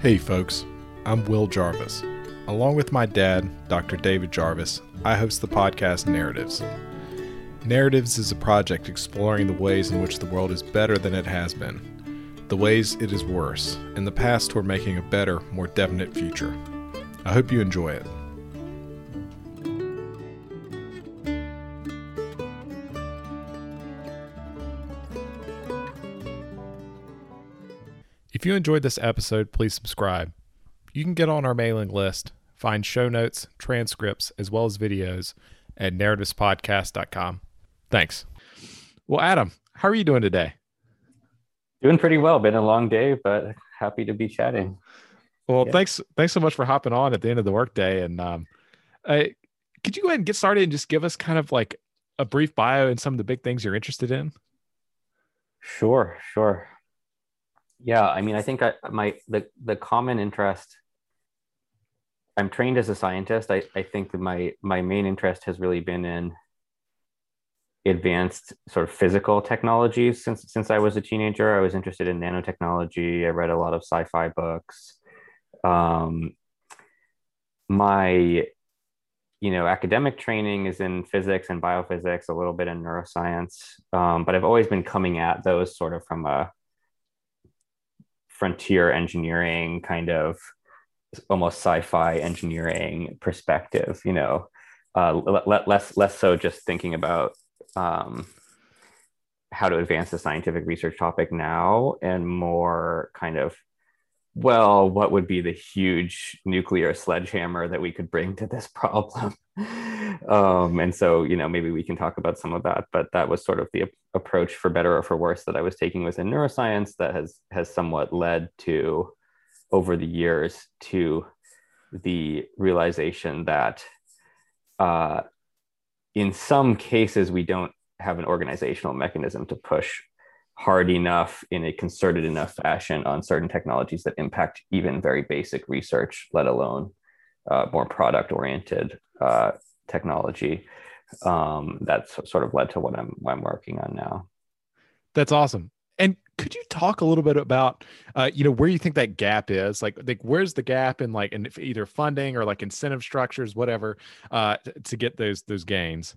Hey, folks. I'm Will Jarvis. Along with my dad, Dr. David Jarvis, I host the podcast Narratives. Narratives is a project exploring the ways in which the world is better than it has been, the ways it is worse, and the paths toward making a better, more definite future. I hope you enjoy it. If you enjoyed this episode, please subscribe. You can get on our mailing list, find show notes, transcripts, as well as videos at narrativespodcast.com. Thanks. Well, Adam, how are you doing today? Doing pretty well. Been a long day, but happy to be chatting. Well, yeah. thanks. Thanks so much for hopping on at the end of the workday. And um, uh, could you go ahead and get started and just give us kind of like a brief bio and some of the big things you're interested in? Sure, sure. Yeah, I mean, I think I, my the the common interest. I'm trained as a scientist. I, I think my my main interest has really been in advanced sort of physical technologies since since I was a teenager. I was interested in nanotechnology. I read a lot of sci-fi books. Um, my you know academic training is in physics and biophysics, a little bit in neuroscience, um, but I've always been coming at those sort of from a frontier engineering kind of almost sci-fi engineering perspective you know uh, less less so just thinking about um, how to advance the scientific research topic now and more kind of well, what would be the huge nuclear sledgehammer that we could bring to this problem? Um, and so, you know, maybe we can talk about some of that, but that was sort of the approach for better or for worse that I was taking within neuroscience that has has somewhat led to over the years to the realization that uh, in some cases we don't have an organizational mechanism to push hard enough in a concerted enough fashion on certain technologies that impact even very basic research, let alone uh, more product oriented uh, technology. Um, that's sort of led to what I'm what I'm working on now. That's awesome. And could you talk a little bit about, uh, you know, where you think that gap is? Like, like where's the gap in like in either funding or like incentive structures, whatever, uh, to get those those gains?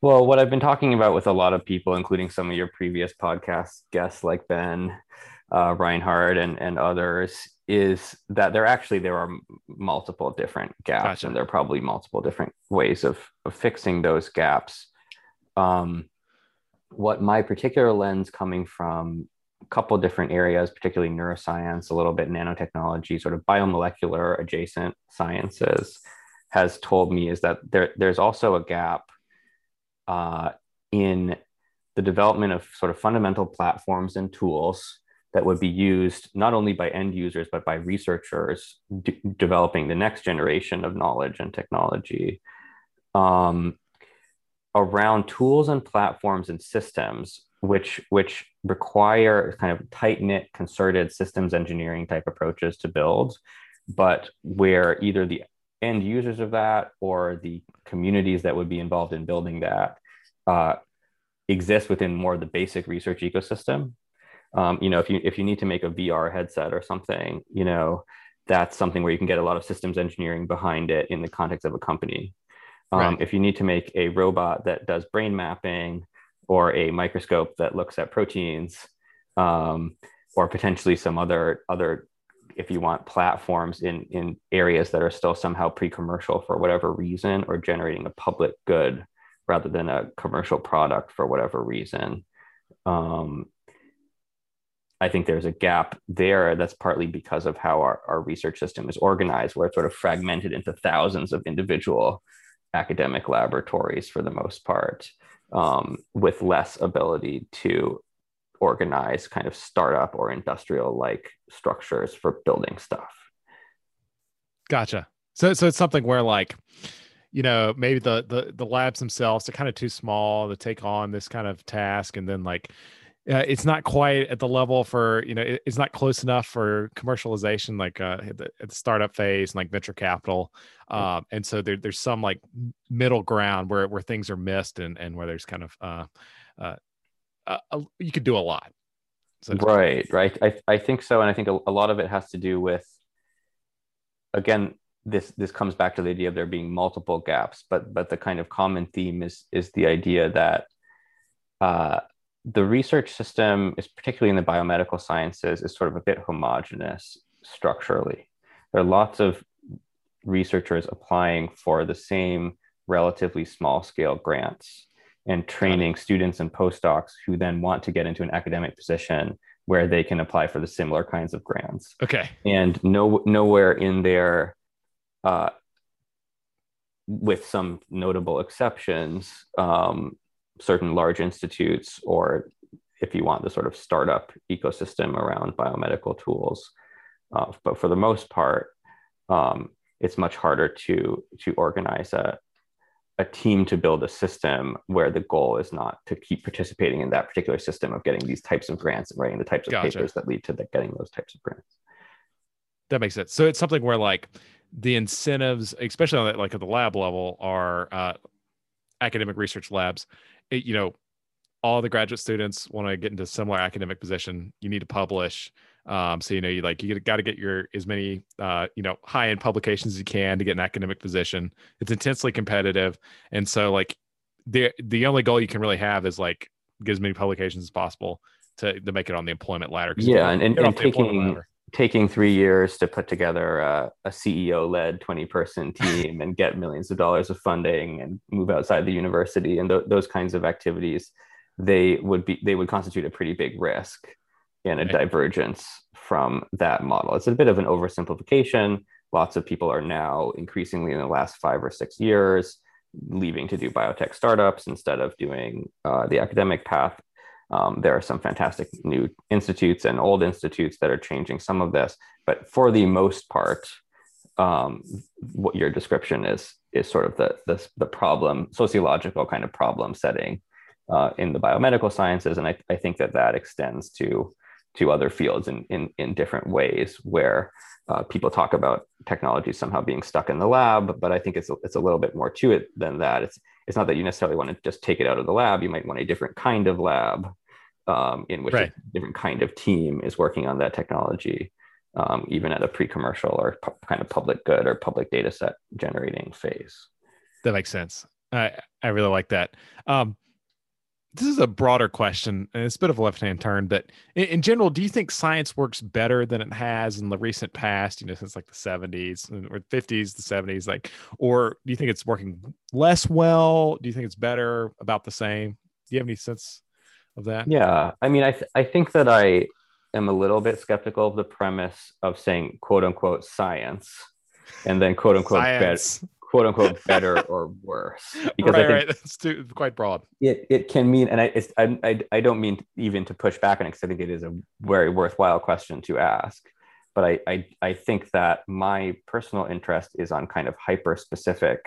Well, what I've been talking about with a lot of people, including some of your previous podcast guests like Ben uh, Reinhardt and, and others, is that there actually there are multiple different gaps, gotcha. and there are probably multiple different ways of, of fixing those gaps. Um, what my particular lens coming from a couple different areas, particularly neuroscience, a little bit nanotechnology, sort of biomolecular adjacent sciences, has told me is that there, there's also a gap uh, in the development of sort of fundamental platforms and tools that would be used not only by end users but by researchers d- developing the next generation of knowledge and technology um, around tools and platforms and systems which which require kind of tight knit concerted systems engineering type approaches to build but where either the end users of that or the communities that would be involved in building that uh, exist within more of the basic research ecosystem. Um, you know, if you if you need to make a VR headset or something, you know, that's something where you can get a lot of systems engineering behind it in the context of a company. Um, right. If you need to make a robot that does brain mapping or a microscope that looks at proteins, um, or potentially some other other if you want platforms in in areas that are still somehow pre-commercial for whatever reason or generating a public good rather than a commercial product for whatever reason um, i think there's a gap there that's partly because of how our, our research system is organized where it's sort of fragmented into thousands of individual academic laboratories for the most part um, with less ability to organize kind of startup or industrial like structures for building stuff. Gotcha. So so it's something where like you know maybe the the the labs themselves are kind of too small to take on this kind of task and then like uh, it's not quite at the level for you know it, it's not close enough for commercialization like uh, at, the, at the startup phase and like venture capital um, and so there, there's some like middle ground where where things are missed and and where there's kind of uh, uh, uh, you could do a lot. So right, right. I, I think so. And I think a, a lot of it has to do with, again, this this comes back to the idea of there being multiple gaps, but but the kind of common theme is is the idea that uh, the research system is particularly in the biomedical sciences is sort of a bit homogenous structurally. There are lots of researchers applying for the same relatively small scale grants and training students and postdocs who then want to get into an academic position where they can apply for the similar kinds of grants. Okay. And no nowhere in there, uh, with some notable exceptions, um, certain large institutes, or if you want the sort of startup ecosystem around biomedical tools. Uh, but for the most part, um, it's much harder to to organize a a team to build a system where the goal is not to keep participating in that particular system of getting these types of grants and writing the types of gotcha. papers that lead to the, getting those types of grants. That makes sense. So it's something where like the incentives, especially on the, like at the lab level, are uh, academic research labs. It, you know, all the graduate students want to get into similar academic position. You need to publish. Um, so you know, you like you got to get your as many uh, you know high end publications as you can to get an academic position. It's intensely competitive, and so like the the only goal you can really have is like get as many publications as possible to to make it on the employment ladder. Yeah, and, and, and taking taking three years to put together a, a CEO led 20 person team and get millions of dollars of funding and move outside the university and th- those kinds of activities, they would be they would constitute a pretty big risk and a divergence from that model. It's a bit of an oversimplification. Lots of people are now increasingly in the last five or six years leaving to do biotech startups instead of doing uh, the academic path. Um, there are some fantastic new institutes and old institutes that are changing some of this, but for the most part, um, what your description is is sort of the, the, the problem, sociological kind of problem setting uh, in the biomedical sciences, and I, I think that that extends to to other fields in, in, in different ways where uh, people talk about technology somehow being stuck in the lab, but I think it's, it's a little bit more to it than that. It's, it's not that you necessarily want to just take it out of the lab. You might want a different kind of lab um, in which right. a different kind of team is working on that technology, um, even at a pre-commercial or pu- kind of public good or public data set generating phase. That makes sense. I, I really like that. Um, this is a broader question and it's a bit of a left-hand turn but in, in, general do you think science works better than it has in the recent past you know since like the 70s or 50s the 70s like or do you think it's working less well? Do you think it's better about the same? Do you have any sense of that? Yeah i mean i, th- I think that i am a little bit skeptical of the premise of saying quote unquote science and then quote unquote science quote unquote better or worse because right, I think right. that's too, quite broad. It, it can mean, and I, it's, I, I, I don't mean even to push back on it because I think it is a very worthwhile question to ask. But I, I, I think that my personal interest is on kind of hyper specific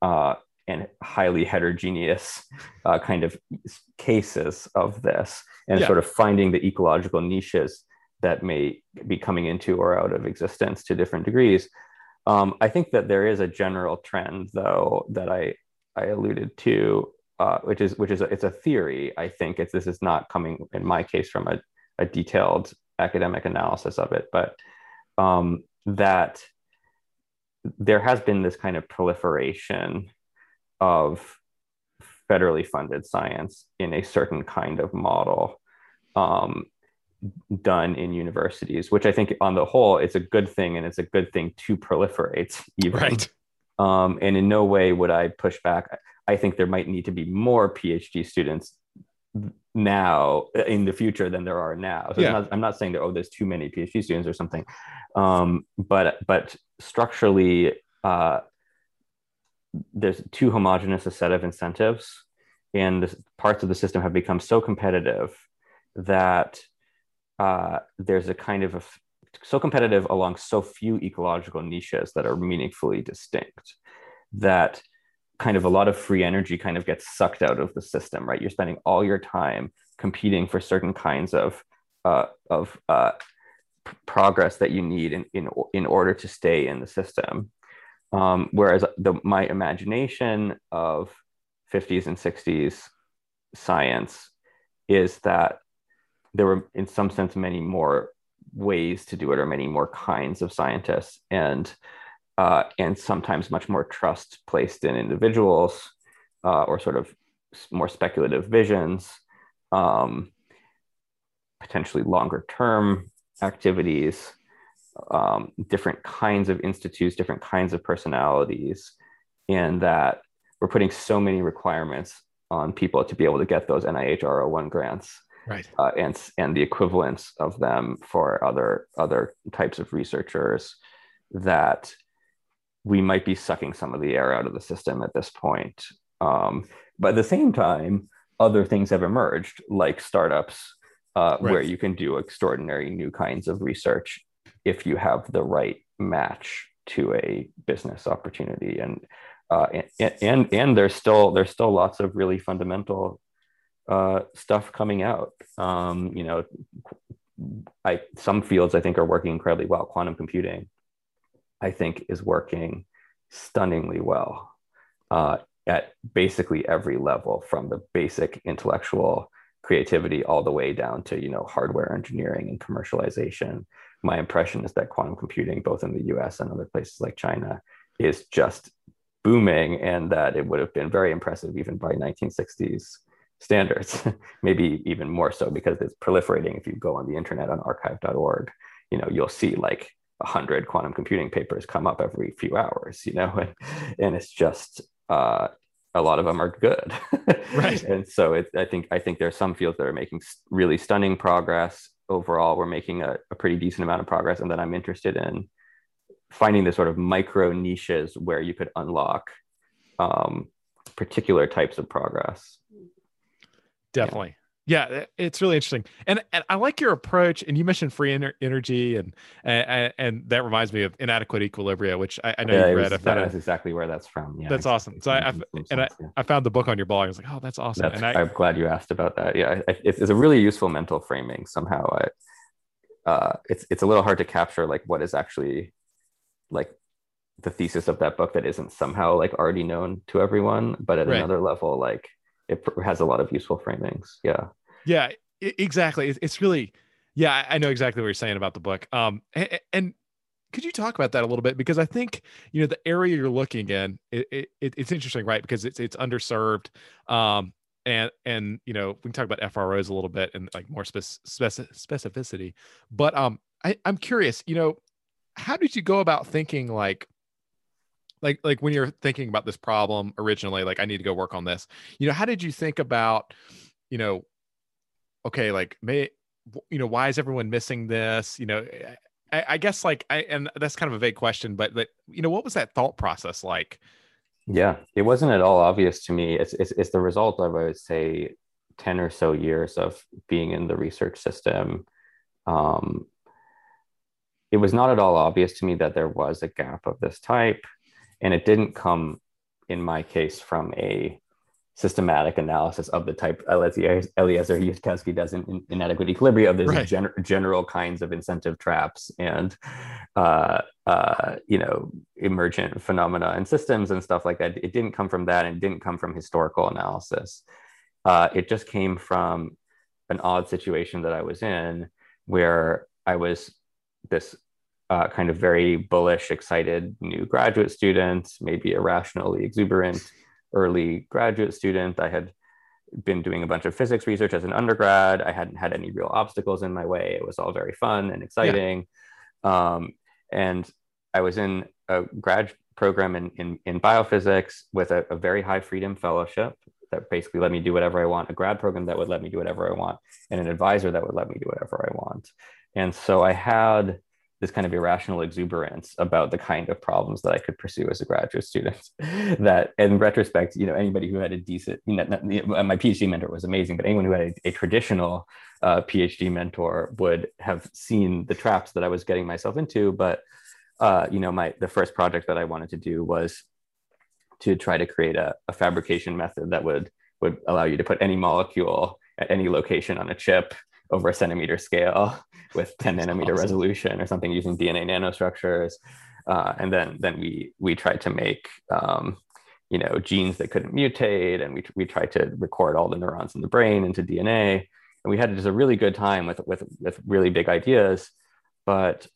uh, and highly heterogeneous uh, kind of cases of this and yeah. sort of finding the ecological niches that may be coming into or out of existence to different degrees um, I think that there is a general trend, though, that I I alluded to, uh, which is which is a, it's a theory. I think it's this is not coming in my case from a, a detailed academic analysis of it, but um, that there has been this kind of proliferation of federally funded science in a certain kind of model. Um, done in universities, which I think on the whole it's a good thing and it's a good thing to proliferate even. Right. Um, and in no way would I push back. I think there might need to be more PhD students now in the future than there are now. So yeah. I'm, not, I'm, not, saying that oh there's too many PhD students or something, um, but but structurally uh, there's too homogenous a set of incentives, and parts of the system have become so competitive that uh, there's a kind of so competitive along so few ecological niches that are meaningfully distinct that kind of a lot of free energy kind of gets sucked out of the system, right? You're spending all your time competing for certain kinds of uh, of uh, p- progress that you need in, in in order to stay in the system. Um, whereas the, my imagination of 50s and 60s science is that there were in some sense many more ways to do it or many more kinds of scientists and uh, and sometimes much more trust placed in individuals uh, or sort of more speculative visions um, potentially longer term activities um, different kinds of institutes different kinds of personalities and that we're putting so many requirements on people to be able to get those NIH R01 grants right. Uh, and and the equivalents of them for other other types of researchers that we might be sucking some of the air out of the system at this point. Um, but at the same time other things have emerged like startups uh, right. where you can do extraordinary new kinds of research if you have the right match to a business opportunity. And uh, and, and and there's still there's still lots of really fundamental uh, stuff coming out. Um, you know, I some fields I think are working incredibly well. Quantum computing, I think, is working stunningly well uh, at basically every level, from the basic intellectual creativity all the way down to you know hardware engineering and commercialization. My impression is that quantum computing, both in the U.S. and other places like China, is just booming, and that it would have been very impressive even by 1960s standards, maybe even more so because it's proliferating. If you go on the internet on arXiv.org, you know, you'll see like a hundred quantum computing papers come up every few hours, you know, and, and it's just uh, a lot of them are good. right. and so it, I think I think there are some fields that are making really stunning progress. Overall, we're making a, a pretty decent amount of progress, and then I'm interested in finding the sort of micro niches where you could unlock um, particular types of progress definitely. Yeah. yeah it's really interesting. And, and i like your approach and you mentioned free ener- energy and, and and that reminds me of inadequate equilibria which i, I know yeah, you read. was, that's exactly where that's from. Yeah that's awesome. So i, I and I, I found the book on your blog. I was like oh that's awesome. That's, and I, am glad you asked about that. Yeah it's, it's a really useful mental framing somehow. I uh, it's it's a little hard to capture like what is actually like the thesis of that book that isn't somehow like already known to everyone but at right. another level like it has a lot of useful framings. Yeah. Yeah, exactly. It's really, yeah, I know exactly what you're saying about the book. Um, and, and could you talk about that a little bit? Because I think you know the area you're looking in, it, it, it's interesting, right? Because it's it's underserved, um, and and you know we can talk about FROs a little bit and like more spec- specificity. But um, I, I'm curious, you know, how did you go about thinking like like like when you're thinking about this problem originally like i need to go work on this you know how did you think about you know okay like may you know why is everyone missing this? You know i, I guess like i and that's kind of a vague question but like you know what was that thought process like? Yeah it wasn't at all obvious to me. It's it's, it's the result of i would say 10 or so years of being in the research system. Um, it was not at all obvious to me that there was a gap of this type and it didn't come in my case from a systematic analysis of the type Eliezer Yudkowsky does in, Inadequate Equilibria of these right. gen- general kinds of incentive traps and uh, uh, you know emergent phenomena and systems and stuff like that. It didn't come from that, and it didn't come from historical analysis. Uh, it just came from an odd situation that I was in, where I was this uh, kind of very bullish, excited new graduate student, maybe irrationally exuberant early graduate student. I had been doing a bunch of physics research as an undergrad. I hadn't had any real obstacles in my way. It was all very fun and exciting. Yeah. Um, and I was in a grad program in, in, in biophysics with a, a, very high freedom fellowship that basically let me do whatever I want, a grad program that would let me do whatever I want, and an advisor that would let me do whatever I want. And so I had this kind of irrational exuberance about the kind of problems that I could pursue as a graduate student. that, in retrospect, you know, anybody who had a decent, you know, my PhD mentor was amazing, but anyone who had a, a traditional uh, PhD mentor would have seen the traps that I was getting myself into. But, uh, you know, my the first project that I wanted to do was to try to create a, a fabrication method that would would allow you to put any molecule at any location on a chip over a centimeter scale with 10 That's nanometer awesome. resolution or something using DNA nanostructures. Uh, and then then we we tried to make um, you know genes that couldn't mutate, and we we tried to record all the neurons in the brain into DNA. and we had just a really good time with with with really big ideas. But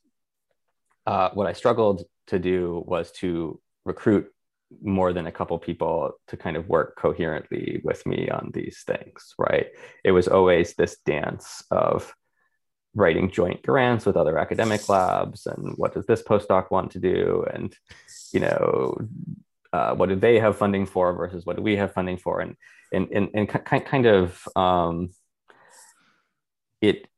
uh, what I struggled to do was to recruit more than a couple people to kind of work coherently with me on these things, right? It was always this dance of writing joint grants with other academic labs and what does this postdoc want to do and you know uh, what do they have funding for versus what do we have funding for and and and, and kind of um, it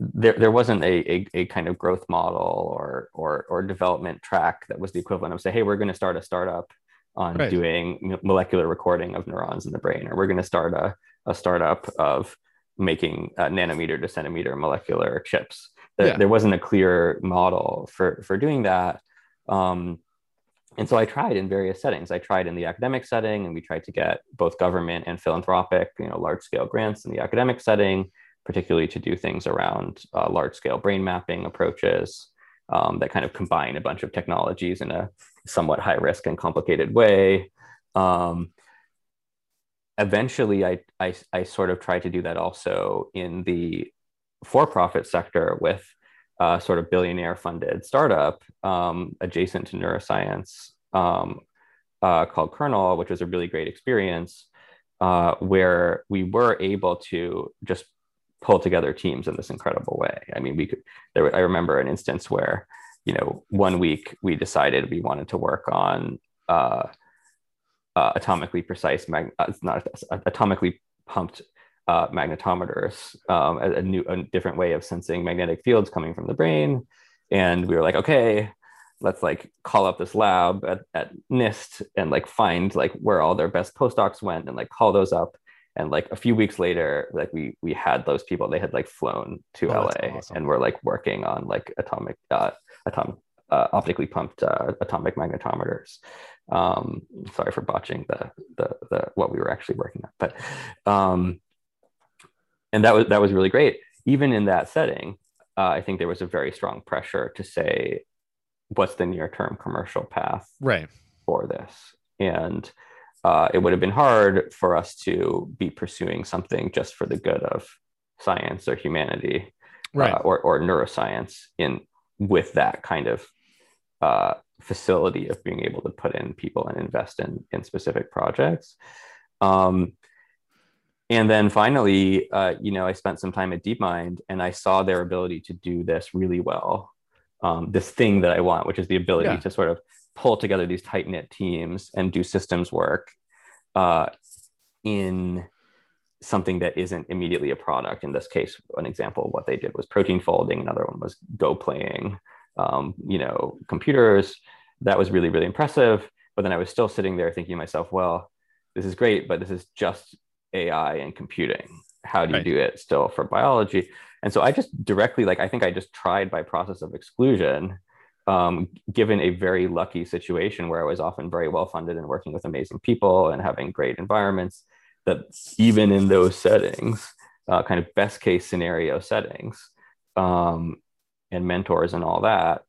there, there wasn't a, a, a, kind of growth model or, or, or development track that was the equivalent of say, hey, we're going to start a startup on right. doing molecular recording of neurons in the brain, or we're going to start a, a startup of making nanometer to centimeter molecular chips. There, yeah. there, wasn't a clear model for, for doing that. Um, and so I tried in various settings. I tried in the academic setting, and we tried to get both government and philanthropic, you know, large scale grants in the academic setting particularly to do things around uh, large scale brain mapping approaches um, that kind of combine a bunch of technologies in a somewhat high risk and complicated way. Um, eventually, I, I, I, sort of tried to do that also in the for profit sector with a sort of billionaire funded startup um, adjacent to neuroscience um, uh, called Kernel, which was a really great experience. Uh, where we were able to just pull together teams in this incredible way. I mean, we could. There, I remember an instance where, you know, one week we decided we wanted to work on uh, uh, atomically precise, mag- uh, not atomically pumped uh, magnetometers, um, a, a, new, a different way of sensing magnetic fields coming from the brain. And we were like, okay, let's like call up this lab at, at NIST and like find like where all their best postdocs went and like call those up and like a few weeks later like we we had those people they had like flown to oh, la awesome. and we're like working on like atomic uh atomic uh, optically pumped uh, atomic magnetometers. Um sorry for botching the, the the what we were actually working on but um and that was that was really great. Even in that setting uh, i think there was a very strong pressure to say what's the near term commercial path right. for this? And uh, it would have been hard for us to be pursuing something just for the good of science or humanity right. uh, or, or neuroscience in with that kind of uh, facility of being able to put in people and invest in, in specific projects. Um, and then finally, uh, you know, I spent some time at DeepMind and I saw their ability to do this really well. Um, this thing that I want, which is the ability yeah. to sort of pull together these tight knit teams and do systems work uh, in something that isn't immediately a product. In this case, an example of what they did was protein folding. Another one was Go playing, um, you know, computers. That was really, really impressive. But then I was still sitting there thinking to myself, well, this is great, but this is just AI and computing. How do you right. do it still for biology? And so I just directly, like, I think I just tried by process of exclusion um, given a very lucky situation where I was often very well funded and working with amazing people and having great environments, that even in those settings, uh, kind of best case scenario settings, um, and mentors and all that,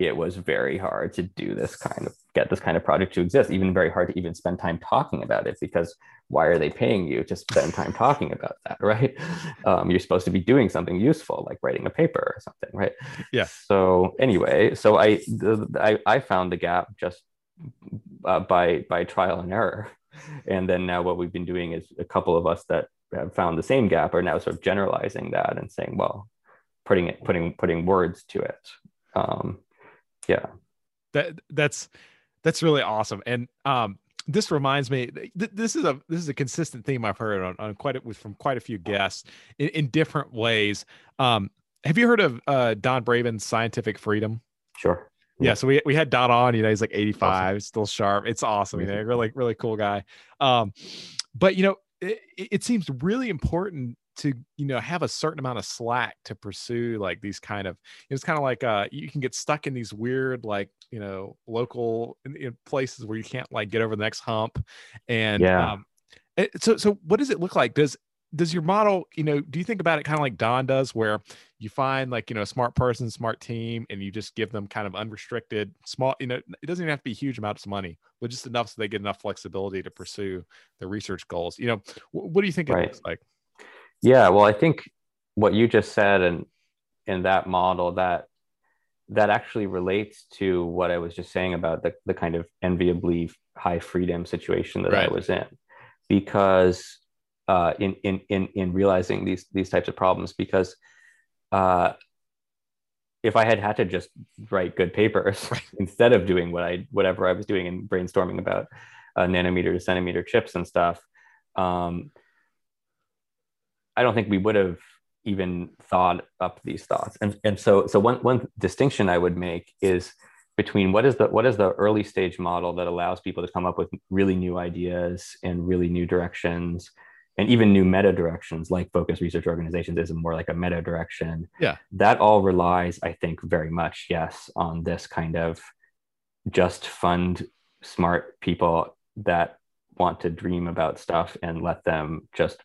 it was very hard to do this kind of get this kind of project to exist. Even very hard to even spend time talking about it because why are they paying you to spend time talking about that right? Um, you're supposed to be doing something useful like writing a paper or something right? Yeah. So anyway so i the, I, I found the gap just uh, by by trial and error. And then now what we've been doing is a couple of us that have found the same gap are now sort of generalizing that and saying well putting it putting putting words to it. Um yeah. That that's that's really awesome and um this reminds me th- this is a this is a consistent theme i've heard on, on quite a, from quite a few guests in, in different ways. Um, have you heard of uh, don Braben's scientific freedom? Sure. Yeah. yeah so we, we had don on you know he's like 85 awesome. still sharp. It's awesome you know really really cool guy. Um, but you know it, it seems really important to you know have a certain amount of slack to pursue like these kind of it's kind of like uh you can get stuck in these weird like you know local in, in places where you can't like get over the next hump. And yeah. um, it, eh, so so what does it look like? Does does your model you know do you think about it kind of like don does where you find like you know a smart person smart team and you just give them kind of unrestricted small you know it doesn't even have to be huge amounts of money but just enough so they get enough flexibility to pursue their research goals you know? What do you think it right. looks like Yeah, well, I think what you just said and in that model that that actually relates to what I was just saying about the, the kind of enviably high freedom situation that right. I was in. Because uh, in, in in in realizing these these types of problems, because uh, if I had had to just write good papers right. instead of doing what I whatever I was doing and brainstorming about uh, nanometer to centimeter chips and stuff, um, I don't think we would have even thought up these thoughts. And and so so one one distinction I would make is between what is the what is the early stage model that allows people to come up with really new ideas and really new directions and even new meta directions like focus research organizations is more like a meta direction yeah that all relies i think very much yes on this kind of just fund smart people that want to dream about stuff and let them just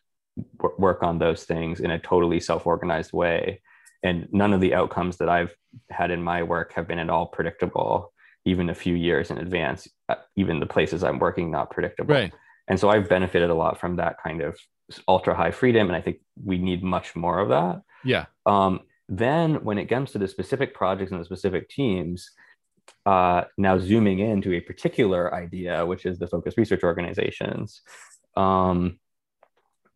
w- work on those things in a totally self-organized way and none of the outcomes that i've had in my work have been at all predictable even a few years in advance uh, even the places i'm working not predictable right and so I've benefited a lot from that kind of ultra high freedom. And I think we need much more of that. Yeah. Um, then when it comes to the specific projects and the specific teams, uh, now zooming into a particular idea, which is the focus research organizations, um,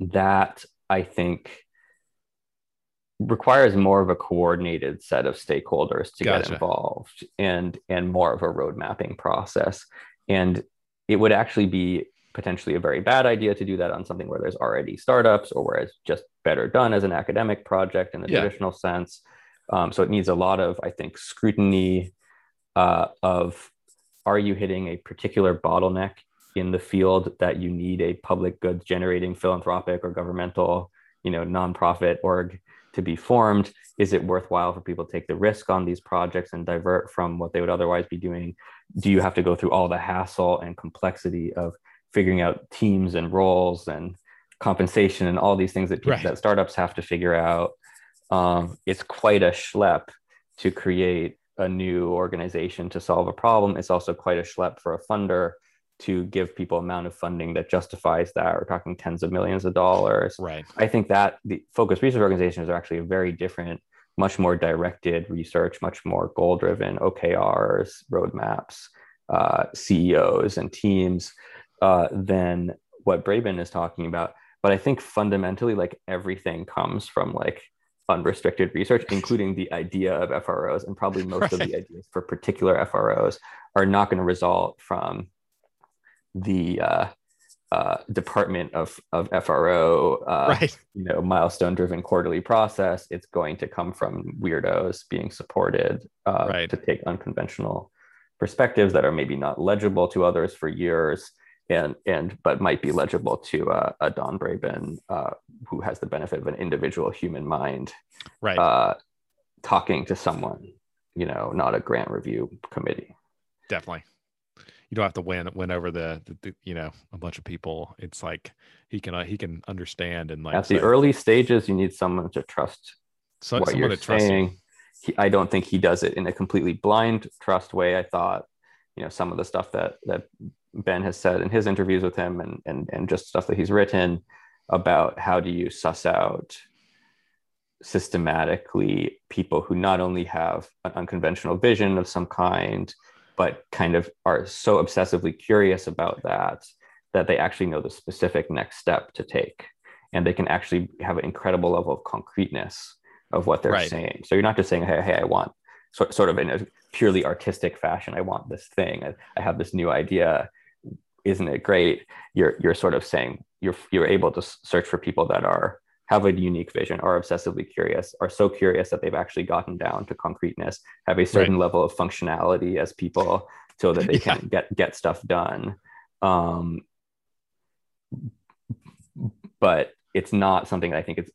that I think requires more of a coordinated set of stakeholders to gotcha. get involved and and more of a road mapping process and it would actually be potentially a very bad idea to do that on something where there's already startups or where it's just better done as an academic project in the yeah. traditional sense. Um, so it needs a lot of, I think, scrutiny uh, of are you hitting a particular bottleneck in the field that you need a public goods generating philanthropic or governmental, you know, nonprofit org to be formed? Is it worthwhile for people to take the risk on these projects and divert from what they would otherwise be doing? Do you have to go through all the hassle and complexity of figuring out teams and roles and compensation and all these things that, right. that startups have to figure out. Um, it's quite a schlep to create a new organization to solve a problem. It's also quite a schlep for a funder to give people amount of funding that justifies that. We're talking tens of millions of dollars. Right. I think that the focus research organizations are actually a very different, much more directed research, much more goal driven OKRs, roadmaps, uh, CEOs, and teams uh, than what Braben is talking about. But I think fundamentally, like everything comes from like unrestricted research, including the idea of FROs, and probably most right. of the ideas for particular FROs are not going to result from the uh, uh, department of of FRO, uh, right. you know, milestone driven quarterly process. It's going to come from weirdos being supported uh, right. to take unconventional perspectives that are maybe not legible to others for years and and but might be legible to uh, a Don Braben uh, who has the benefit of an individual human mind, right? Uh, talking to someone, you know, not a grant review committee. Definitely, you don't have to win win over the, the, the you know a bunch of people. It's like he can uh, he can understand and like at the early stages, you need someone to trust so, what you're saying. He, I don't think he does it in a completely blind trust way. I thought, you know, some of the stuff that that Ben has said in his interviews with him and, and, and just stuff that he's written about how do you suss out systematically people who not only have an unconventional vision of some kind, but kind of are so obsessively curious about that that they actually know the specific next step to take. And they can actually have an incredible level of concreteness of what they're right. saying. So you're not just saying, hey, hey, I want sort, sort of in a purely artistic fashion, I want this thing. I, I have this new idea isn't it great you're you're sort of saying you're you're able to search for people that are have a unique vision are obsessively curious are so curious that they've actually gotten down to concreteness have a certain right. level of functionality as people so that they yeah. can get get stuff done um, but it's not something i think it's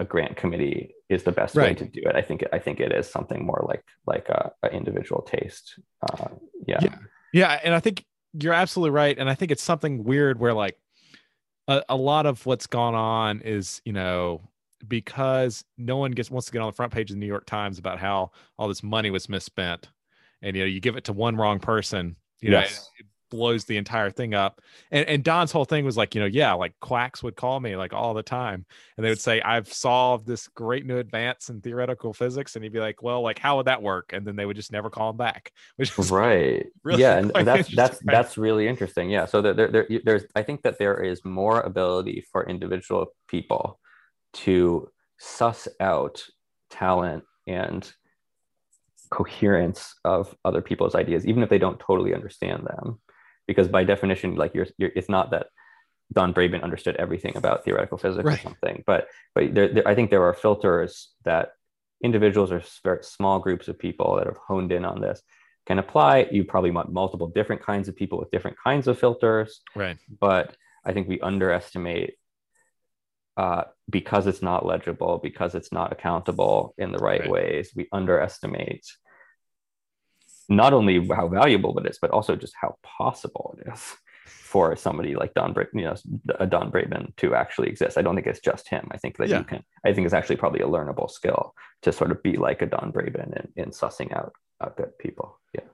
a grant committee is the best right. way to do it i think i think it is something more like like a, a individual taste uh, yeah. yeah yeah and i think you're absolutely right. And I think it's something weird where like a, a lot of what's gone on is, you know, because no one gets wants to get on the front page of the New York Times about how all this money was misspent. And you know, you give it to one wrong person, you yes. know, blows the entire thing up. And and Don's whole thing was like, you know, yeah, like quacks would call me like all the time, and they would say, "I've solved this great new advance in theoretical physics," and he'd be like, "Well, like how would that work?" And then they would just never call him back, which is right. Really yeah, and that's that's right? that's really interesting. Yeah, so there, there, there's I think that there is more ability for individual people to suss out talent and coherence of other people's ideas, even if they don't totally understand them because by definition, like you're, you're it's not that Don Braben understood everything about theoretical physics right. or something, but but there, there, I think there are filters that individuals or very small groups of people that have honed in on this can apply. You probably want multiple different kinds of people with different kinds of filters, right? But I think we underestimate uh, because it's not legible, because it's not accountable in the right, right. ways. We underestimate not only how valuable it is, but also just how possible it is for somebody like Don, Bra- you know, a Don Braben to actually exist. I don't think it's just him. I think that yeah. you can. I think it's actually probably a learnable skill to sort of be like a Don Braben in, in sussing out out good people. Yeah.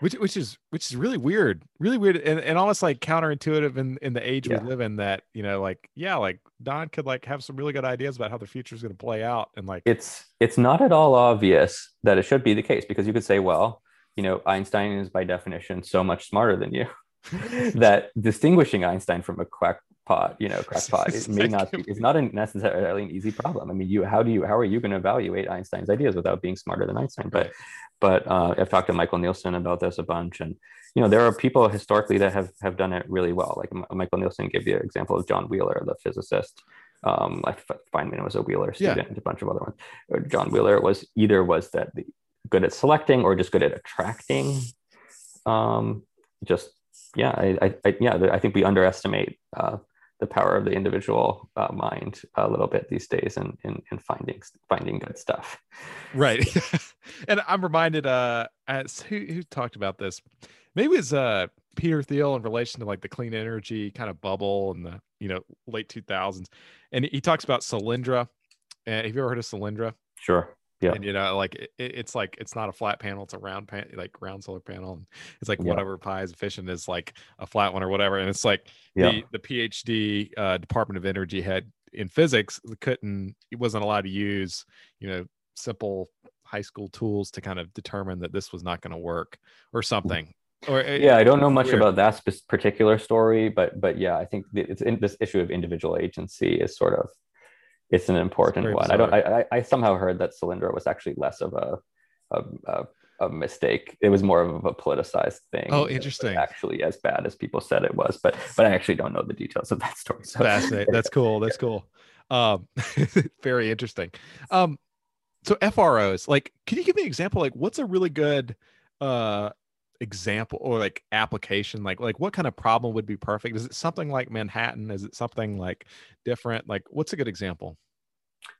Which, which is which is really weird, really weird, and, and almost like counterintuitive in, in the age yeah. we live in. That you know, like yeah, like Don could like have some really good ideas about how the future is going to play out, and like it's it's not at all obvious that it should be the case because you could say, well, you know, Einstein is by definition so much smarter than you that distinguishing Einstein from a crackpot, you know, crackpot, it may not be, it's not necessarily an easy problem. I mean, you, how do you, how are you going to evaluate Einstein's ideas without being smarter than Einstein? But, but uh, I've talked to Michael Nielsen about this a bunch, and you know, there are people historically that have have done it really well. Like Michael Nielsen gave you an example of John Wheeler, the physicist. Um, I Feynman was a Wheeler student, yeah. and a bunch of other ones. John Wheeler was either was that the good at selecting or just good at attracting. Um, just yeah, I, I, yeah, I think we underestimate uh, the power of the individual uh, mind a little bit these days in, in, in finding finding good stuff. Right, and I'm reminded uh, as who, who talked about this, maybe it's uh Peter Thiel in relation to like the clean energy kind of bubble in the you know late 2000s, and he talks about Solyndra. And have you ever heard of Solyndra? Sure. Yeah. And you know, like it, it's like it's not a flat panel, it's a round pan like round solar panel. And it's like yeah. whatever pi is efficient is like a flat one or whatever. And it's like yeah. the the PhD uh, Department of Energy head in physics couldn't he wasn't allowed to use, you know, simple high school tools to kind of determine that this was not going to work or something. Or yeah, I don't know much weird. about that particular story, but but yeah, I think it's in this issue of individual agency is sort of it's an important one. I don't. I, I somehow heard that Solyndra was actually less of a, a, a a mistake. It was more of a politicized thing. Oh, interesting. Actually, as bad as people said it was, but but I actually don't know the details of that story. So fascinating. That's cool. That's cool. Um, very interesting. Um, so FROs, like, can you give me an example? Like, what's a really good uh example or like application like like what kind of problem would be perfect is it something like manhattan is it something like different like what's a good example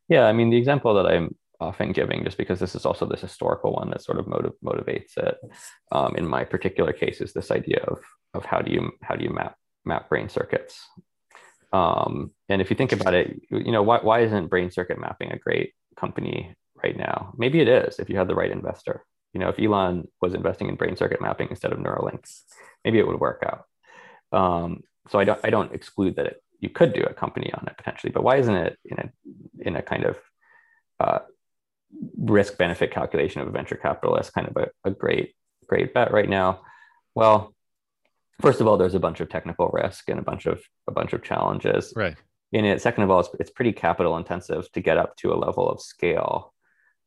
yeah i mean the example that i'm often giving just because this is also this historical one that sort of motiv- motivates it um, in my particular case is this idea of of how do you how do you map map brain circuits? Um, and if you think about it you know why, why isn't brain circuit mapping a great company right now? Maybe it is if you have the right investor. You know, if Elon was investing in brain circuit mapping instead of Neuralink, maybe it would work out. Um, so I don't, I don't exclude that it, you could do a company on it potentially, but why isn't it in a, in a kind of uh, risk benefit calculation of a venture capitalist kind of a, a great, great bet right now? Well, first of all, there's a bunch of technical risk and a bunch of, a bunch of challenges. Right. In it, second of all, it's, it's pretty capital intensive to get up to a level of scale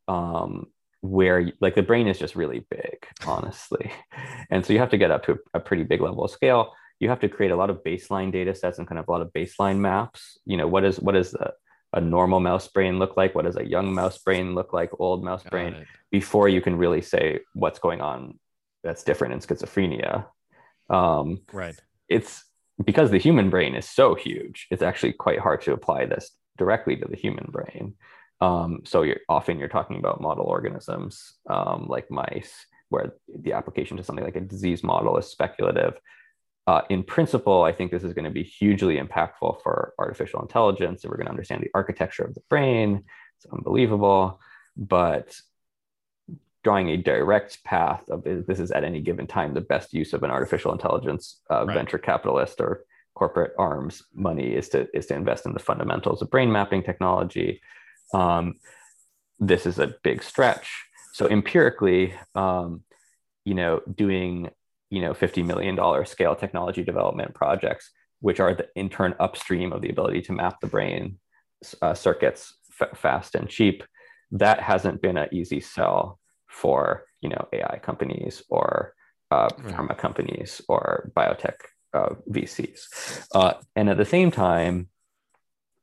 um, where like the brain is just really big honestly and so you have to get up to a, a, pretty big level of scale you have to create a lot of baseline data sets and kind of a lot of baseline maps. You know what is what is a, a normal mouse brain look like? What does a young mouse brain look like? Old mouse Got brain? it. before you can really say what's going on that's different in schizophrenia. Um, right. it's because the human brain is so huge it's actually quite hard to apply this directly to the human brain. Um, so you're often you're talking about model organisms um, like mice, where the application to something like a disease model is speculative. Uh, in principle, I think this is going to be hugely impactful for artificial intelligence, and we're going to understand the architecture of the brain. It's unbelievable, but drawing a direct path of this is at any given time the best use of an artificial intelligence uh, right. venture capitalist or corporate arms money is to is to invest in the fundamentals of brain mapping technology. Um, this is a big stretch. So empirically, um, you know, doing you know fifty million dollar scale technology development projects, which are the in turn upstream of the ability to map the brain uh, circuits f- fast and cheap, that hasn't been an easy sell for you know AI companies or uh, pharma companies or biotech uh, VCs. Uh, and at the same time,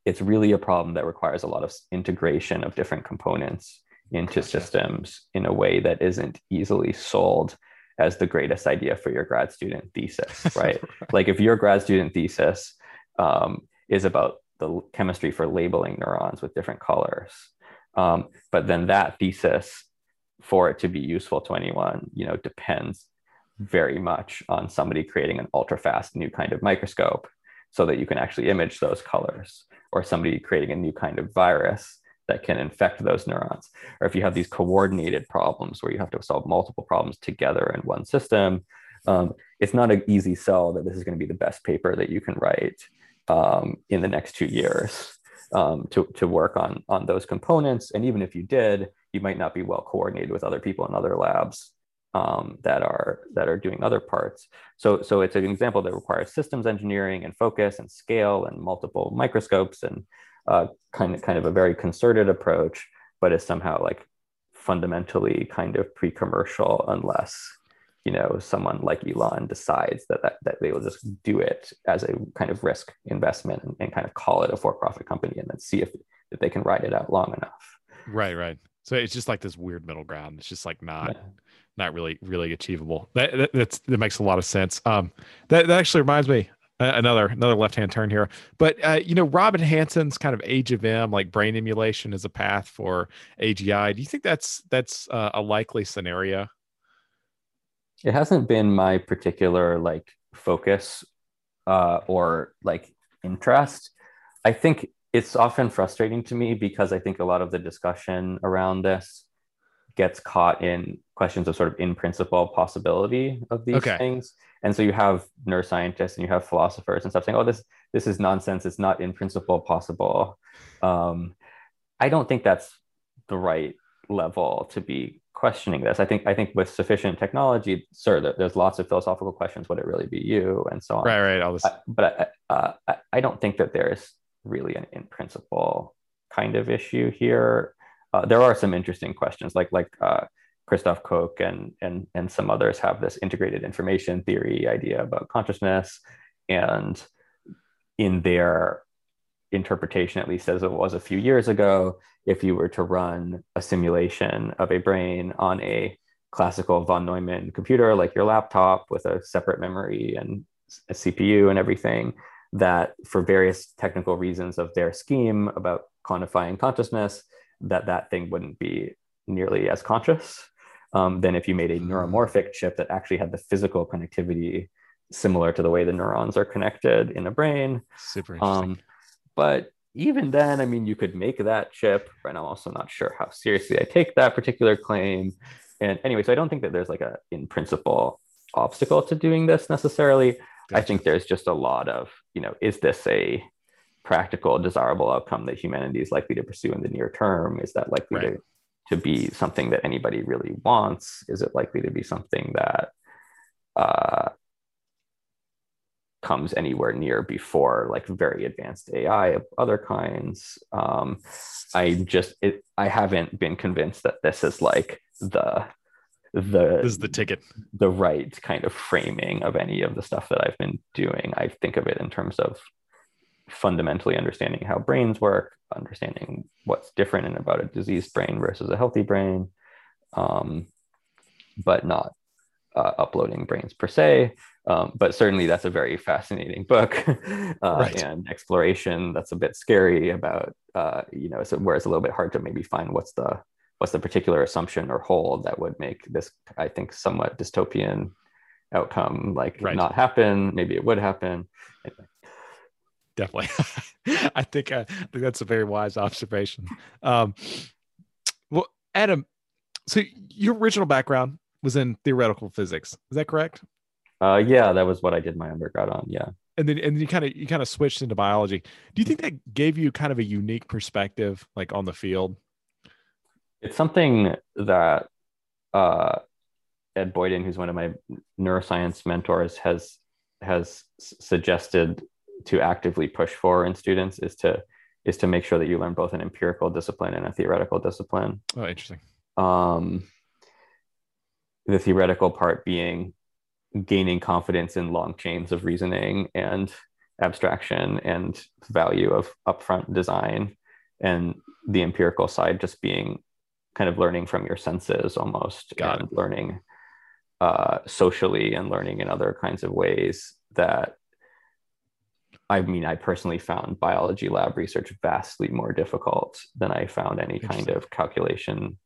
it's really a problem that requires a lot of integration of different components into systems in a way that isn't easily sold as the greatest idea for your grad student thesis, right? right. Like if your grad student thesis um, is about the chemistry for labeling neurons with different colors, um, but then that thesis for it to be useful to anyone, you know, depends very much on somebody creating an ultra fast new kind of microscope so that you can actually image those colors or somebody creating a new kind of virus that can infect those neurons or if you have these coordinated problems where you have to solve multiple problems together in one system um, it's not an easy sell that this is going to be the best paper that you can write um, in the next two years um, to, to work on, on those components and even if you did you might not be well coordinated with other people in other labs um, that are that are doing other parts. So so it's an example that requires systems engineering and focus and scale and multiple microscopes and uh, kind of kind of a very concerted approach, but is somehow like fundamentally kind of pre-commercial unless you know someone like Elon decides that that, that they will just do it as a kind of risk investment and, and kind of call it a for-profit company and then see if if they can ride it out long enough. Right, right. So it's just like this weird middle ground. It's just like not yeah not really really achievable. That, that that's that makes a lot of sense. Um, that that actually reminds me uh, another another left hand turn here. But uh, you know, Robin Hanson's kind of Age of M, like brain emulation, is a path for AGI. Do you think that's that's uh, a likely scenario? It hasn't been my particular like focus uh, or like interest. I think it's often frustrating to me because I think a lot of the discussion around this gets caught in questions of sort of in principle possibility of these okay. things. And so you have neuroscientists and you have philosophers and stuff saying, "Oh, this this is nonsense. It's not in principle possible." Um, I don't think that's the right level to be questioning this. I think I think with sufficient technology, sir, there's lots of philosophical questions. Would it really be you, and so on. Right, right. All this, I, but I, uh, I don't think that there's really an in principle kind of issue here uh, there are some interesting questions like like uh, Christoph Koch and and and some others have this integrated information theory idea about consciousness, and in their interpretation, at least as it was a few years ago, if you were to run a simulation of a brain on a classical von Neumann computer like your laptop with a separate memory and a CPU and everything, that for various technical reasons of their scheme about quantifying consciousness, that that thing wouldn't be nearly as conscious um, than if you made a hmm. neuromorphic chip that actually had the physical connectivity similar to the way the neurons are connected in a brain. Super interesting. Um, but even then, I mean, you could make that chip, and I'm also not sure how seriously I take that particular claim. And anyway, so I don't think that there's like a in principle obstacle to doing this necessarily. Gotcha. I think there's just a lot of, you know, is this a practical, desirable outcome that humanity is likely to pursue in the near term? Is that likely right. to, to be something that anybody really wants? Is it likely to be something that uh, comes anywhere near before like very advanced AI of other kinds? Um, I just it, I haven't been convinced that this is like the the this is the ticket the right kind of framing of any of the stuff that i've been doing i think of it in terms of fundamentally understanding how brains work, understanding what's different in about a diseased brain versus a healthy brain, um, but not uh, uploading brains per se. Um, but certainly, that's a very fascinating book uh, right. and exploration. That's a bit scary about, uh, you know, so where it's a little bit hard to maybe find what's the what's the particular assumption or hold that would make this, I think, somewhat dystopian outcome like right. not happen. Maybe it would happen. Definitely. I think uh, I think that's a very wise observation. Um, well, Adam, so your original background was in theoretical physics. Is that correct? Uh, yeah, that was what I did my undergrad on. Yeah. And then and you kind of you kind of switched into biology. Do you think that gave you kind of a unique perspective, like on the field? It's something that uh, Ed Boyden, who's one of my neuroscience mentors, has has suggested to actively push for in students is to is to make sure that you learn both an empirical discipline and a theoretical discipline. Oh, interesting. Um, the theoretical part being gaining confidence in long chains of reasoning and abstraction and value of upfront design, and the empirical side just being kind of learning from your senses almost Got and it. learning uh, socially and learning in other kinds of ways that I mean, I personally found biology lab research vastly more difficult than I found any kind of calculation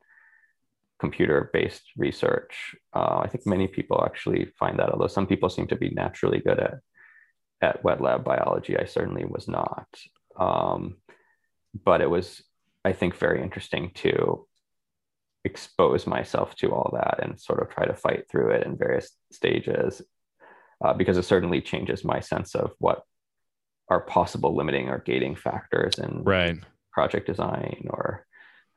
computer based research. Uh, I think many people actually find that, although some people seem to be naturally good at, at wet lab biology. I certainly was not. Um, but it was, I think, very interesting to expose myself to all that and sort of try to fight through it in various stages uh, because it certainly changes my sense of what are possible limiting or gating factors in Right. project design or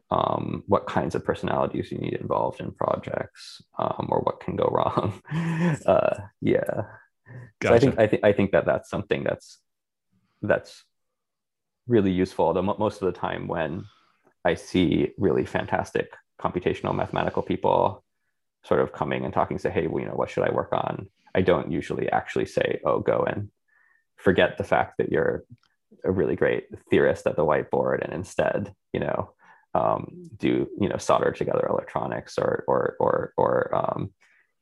um, what kinds of personalities you need involved in projects um, or what can go wrong. uh, yeah. So I think I think I think that that's something that's that's really useful. Although most of the time when I see really fantastic computational mathematical people sort of coming and talking, say, "Hey, well, you know, what should I work on?" I don't usually actually say, "Oh, go and forget the fact that you're a really great theorist at the whiteboard, and instead, you know, um, do you know solder together electronics or or or or um,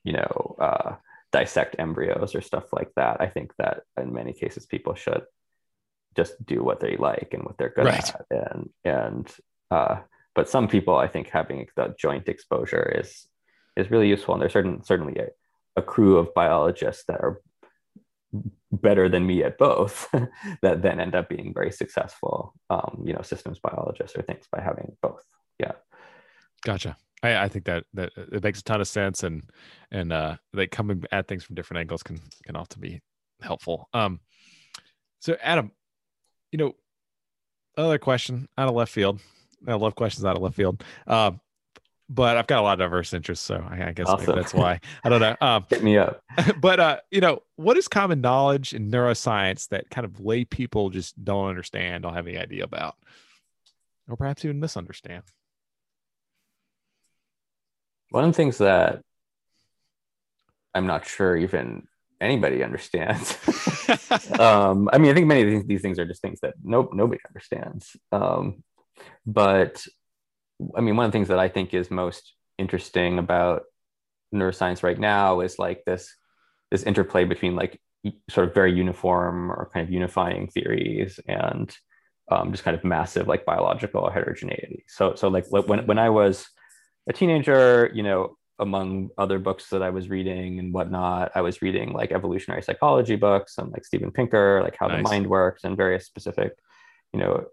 you know." Uh, dissect embryos or stuff like that. I think that in many cases people should just do what they like and what they're good Right. at. And and uh, but some people I think having the joint exposure is is really useful. And there's certain certainly a, a crew of biologists that are better than me at both that then end up being very successful um, you know systems biologists or things by having both yeah Gotcha. I, I think that that it makes a ton of sense, and and uh, like coming at things from different angles can can often be helpful. Um, so Adam, you know, another question out of left field. I love questions out of left field. Um, but I've got a lot of diverse interests, so I, I guess maybe Awesome. that's why. I don't know. Um, hit me up but uh, you know, what is common knowledge in neuroscience that kind of lay people just don't understand, don't have any idea about, or perhaps even misunderstand? one of the things that I'm not sure even anybody understands. um, I mean, I think many of these, these things are just things that nope, nobody understands. Um, but I mean, one of the things that I think is most interesting about neuroscience right now is like this this interplay between like sort of very uniform or kind of unifying theories and um, just kind of massive like biological heterogeneity. So so like when when I was a teenager, you know, among other books that I was reading and whatnot, I was reading like evolutionary psychology books and like Steven Pinker, like How Nice. the Mind Works, and various specific, you know,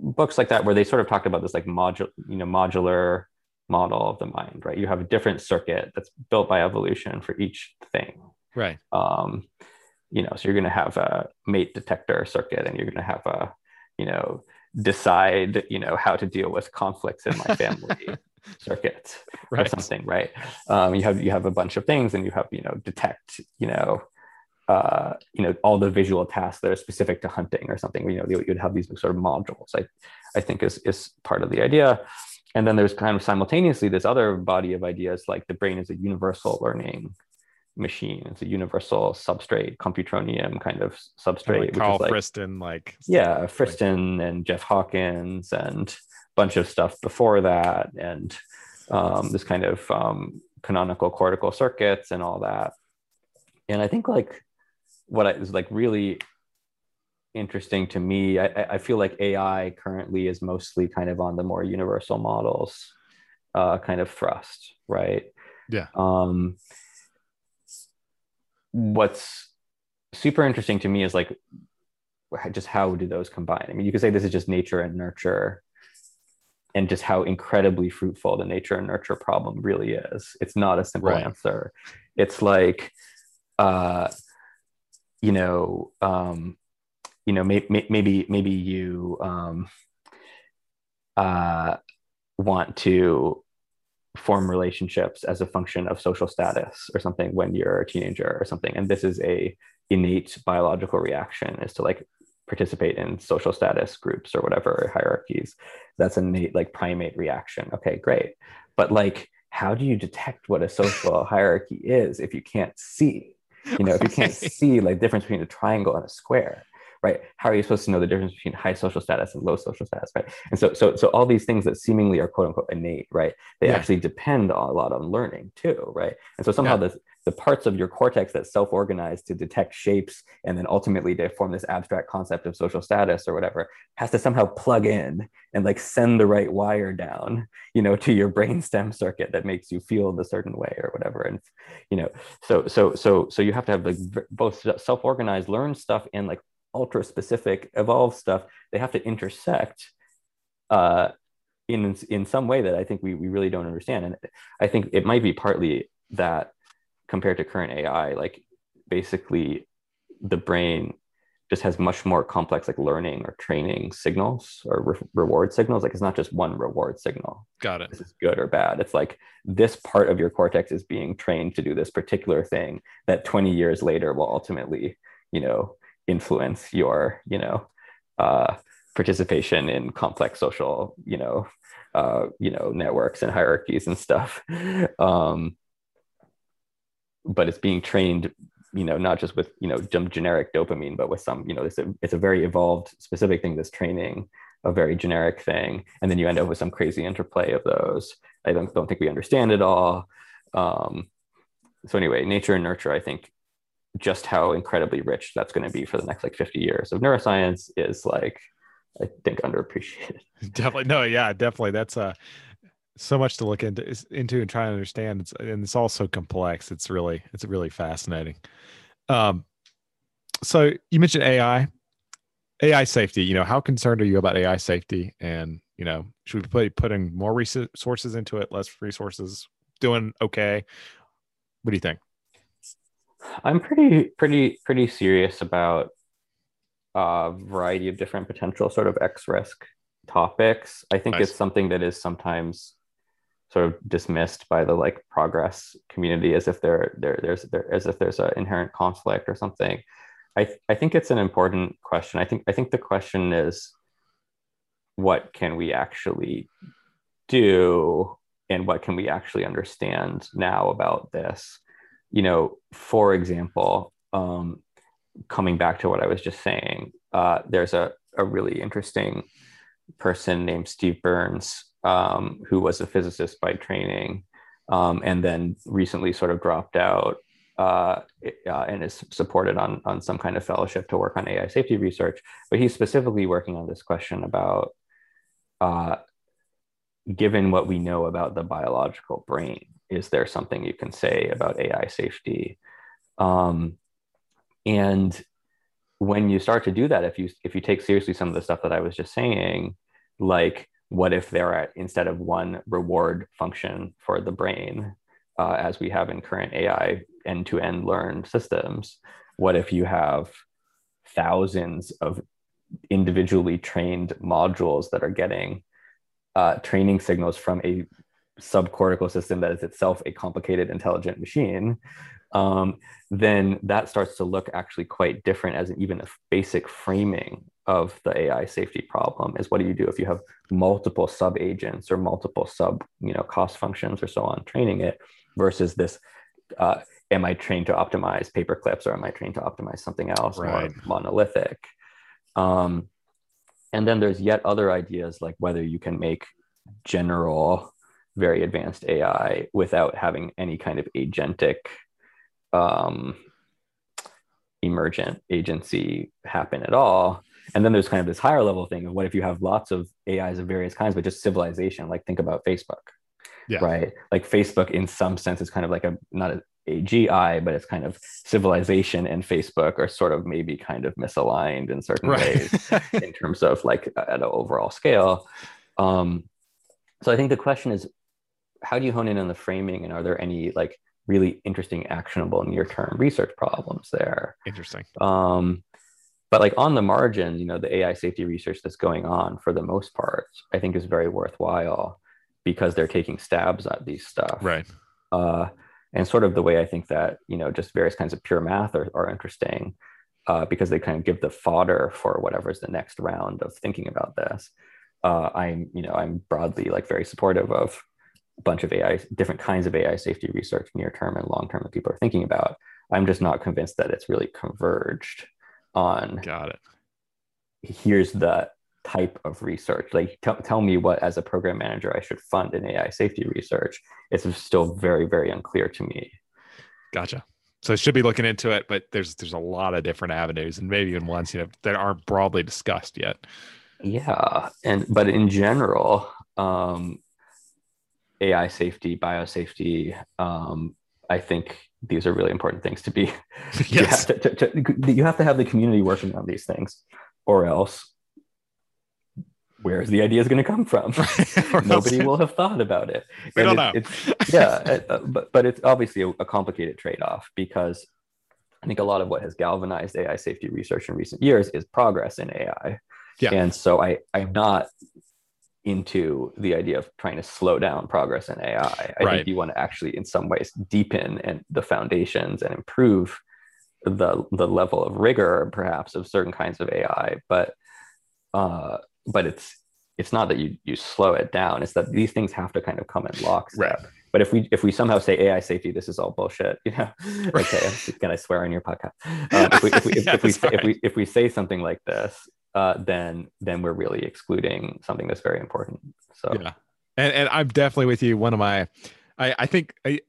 books like that where they sort of talked about this like modular, you know, modular model of the mind, right? You have a different circuit that's built by evolution for each thing. right. Um, you know, so you're going to have a mate detector circuit, and you're going to have a, you know, decide, you know, how to deal with conflicts in my family circuit or something, right? Um, you have you have a bunch of things, and you have you know detect, you know, uh, you know all the visual tasks that are specific to hunting or something. You know, you- you'd have these sort of modules. I I think is is part of the idea. And then there's kind of simultaneously this other body of ideas like the brain is a universal learning machine. It's a universal substrate, computronium kind of substrate, like which Karl is like Friston, like yeah, Friston and Jeff Hawkins and a bunch of stuff before that, and um, this kind of um, canonical cortical circuits and all that. And I think like what I, is like really interesting to me, I, I- feel like AI currently is mostly kind of on the more universal models uh, kind of thrust, right? Yeah. Um, what's super interesting to me is like just how do those combine? I mean, you could say this is just nature and nurture, and just how incredibly fruitful the nature and nurture problem really is. It's not a simple right. answer. It's like, uh, you know, um, you know, may, may, maybe maybe you um, uh, want to form relationships as a function of social status or something when you're a teenager or something, and this is a innate biological reaction is to like participate in social status groups or whatever hierarchies. That's an innate like primate reaction. Okay great. But like how do you detect what a social hierarchy is if you can't see you know if you can't see like difference between a triangle and a square right? How are you supposed to know the difference between high social status and low social status right? And so so so all these things that seemingly are quote unquote innate right? They yeah. actually depend a lot on learning too right? And so somehow yeah. this the parts of your cortex that self-organize to detect shapes and then ultimately to form this abstract concept of social status or whatever has to somehow plug in and like send the right wire down you know to your brainstem circuit that makes you feel in the certain way or whatever. And you know so so so so you have to have like both self-organized learned stuff and like ultra specific evolved stuff. They have to intersect uh in in some way that i think we, we really don't understand. And i think it might be partly that compared to current AI, like basically the brain just has much more complex like learning or training signals or re- reward signals. Like it's not just one reward signal. Got it. This is good or bad. It's like this part of your cortex is being trained to do this particular thing that 20 years later will ultimately you know influence your you know uh, participation in complex social you know uh, you know networks and hierarchies and stuff. Um, but it's being trained you know not just with you know generic dopamine but with some you know it's a, it's a very evolved specific thing that's training a very generic thing. And then you end up with some crazy interplay of those. I don't, don't think we understand it all. Um, so anyway nature and nurture i think just how incredibly rich that's going to be for the next like 50 years of neuroscience is like i think underappreciated. Definitely no yeah definitely. That's a so much to look into into and try to understand. It's and it's all so complex. It's really it's really fascinating. Um so you mentioned ai ai safety you know how concerned are you about ai safety? And you know should we be putting more resources into it less resources doing okay? What do you think? I'm pretty pretty pretty serious about a variety of different potential sort of x risk topics. I think nice. it's something that is sometimes sort of dismissed by the like progress community as if there there there's there as if there's an inherent conflict or something. I th- I think it's an important question. I think I think the question is what can we actually do and what can we actually understand now about this? You know, for example, um, coming back to what I was just saying, uh, there's a, a really interesting person named Steve Byrnes um, who was a physicist by training, um, and then recently sort of dropped out uh, uh, and is supported on, on some kind of fellowship to work on AI safety research. But he's specifically working on this question about uh, given what we know about the biological brain, is there something you can say about AI safety? Um, and when you start to do that, if you if you take seriously some of the stuff that I was just saying, like what if there are instead of one reward function for the brain uh, as we have in current ai end-to-end learned systems? What if you have thousands of individually trained modules that are getting uh, training signals from a subcortical system that is itself a complicated intelligent machine? Um, then that starts to look actually quite different as an, even a basic framing of the AI safety problem is what do you do if you have multiple sub agents or multiple sub you know cost functions or so on training it versus this uh, am I trained to optimize paper clips or am I trained to optimize something else right. monolithic um, and then there's yet other ideas like whether you can make general very advanced AI without having any kind of agentic um, emergent agency happen at all and then there's kind of this higher level thing of what if you have lots of ais of various kinds but just civilization like think about facebook yeah. right like facebook in some sense is kind of like a not a AGI, but it's kind of civilization and Facebook are sort of maybe kind of misaligned in certain right. ways in terms of like at an overall scale. Um, so I think the question is, how do you hone in on the framing, and are there any like really interesting, actionable near-term research problems there? Interesting. Um, but like on the margin, you know, the AI safety research that's going on for the most part, I think is very worthwhile because they're taking stabs at these stuff. Right. Uh, and sort of the way I think that you know just various kinds of pure math are, are interesting uh, because they kind of give the fodder for whatever's the next round of thinking about this. Uh, I'm you know I'm broadly like very supportive of a bunch of AI different kinds of AI safety research near term and long term that people are thinking about. I'm just not convinced that it's really converged on. Got it. Here's the type of research like t- tell me what as a program manager i should fund in ai safety research it's still very very unclear to me gotcha so I should be looking into it but there's there's a lot of different avenues and maybe even ones you know that aren't broadly discussed yet yeah and but in general um ai safety biosafety um i think these are really important things to be yes. you, have to, to, to, you have to have the community working on these things or else where's the idea is going to come from? Nobody will have thought about it. We and don't know. It's, yeah, uh, but but it's obviously a, a complicated trade-off because I think a lot of what has galvanized AI safety research in recent years is progress in AI. Yeah. And so I I'm not into the idea of trying to slow down progress in AI. I. Right. think you want to actually in some ways deepen and the foundations and improve the the level of rigor perhaps of certain kinds of AI, but uh, but it's it's not that you you slow it down. It's that these things have to kind of come in lockstep. Right. but if we if we somehow say ai safety this is all bullshit you know? Okay can i swear on your podcast. Um, if, we, if, we, if, yeah, if we say, if we if we say something like this uh, then then we're really excluding something that's very important. So yeah. And and i'm definitely with you. One of my i i think I,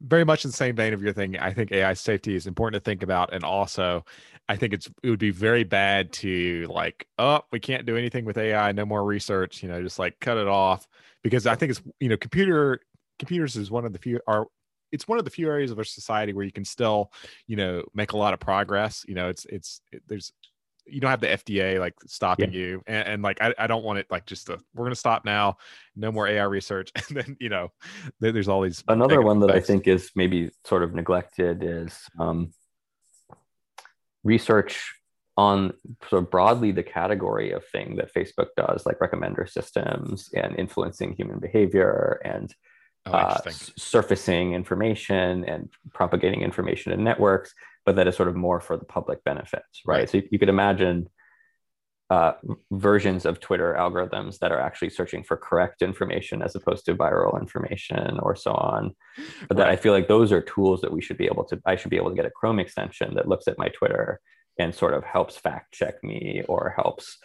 very much in the same vein of your thing. I think ai safety is important to think about. And also I think it's it would be very bad to like, oh, we can't do anything with AI, no more research, you know, just like cut it off. Because I think it's you know, computer computers is one of the few are it's one of the few areas of our society where you can still, you know, make a lot of progress. You know, it's it's it, there's you don't have the FDA like stopping yeah. you, and, and, like I, I don't want it like just to, we're gonna stop now, no more AI research, and then you know, there's all these. Another one that I think is maybe sort of neglected is um, research on sort of broadly the category of thing that Facebook does, like recommender systems and influencing human behavior and oh, uh, surfacing information and propagating information in networks, but that is sort of more for the public benefits, right? right. So you, you, could imagine uh, versions of Twitter algorithms that are actually searching for correct information as opposed to viral information or so on. But right. that I feel like those are tools that we should be able to, I should be able to get a Chrome extension that looks at my Twitter and sort of helps fact check me or helps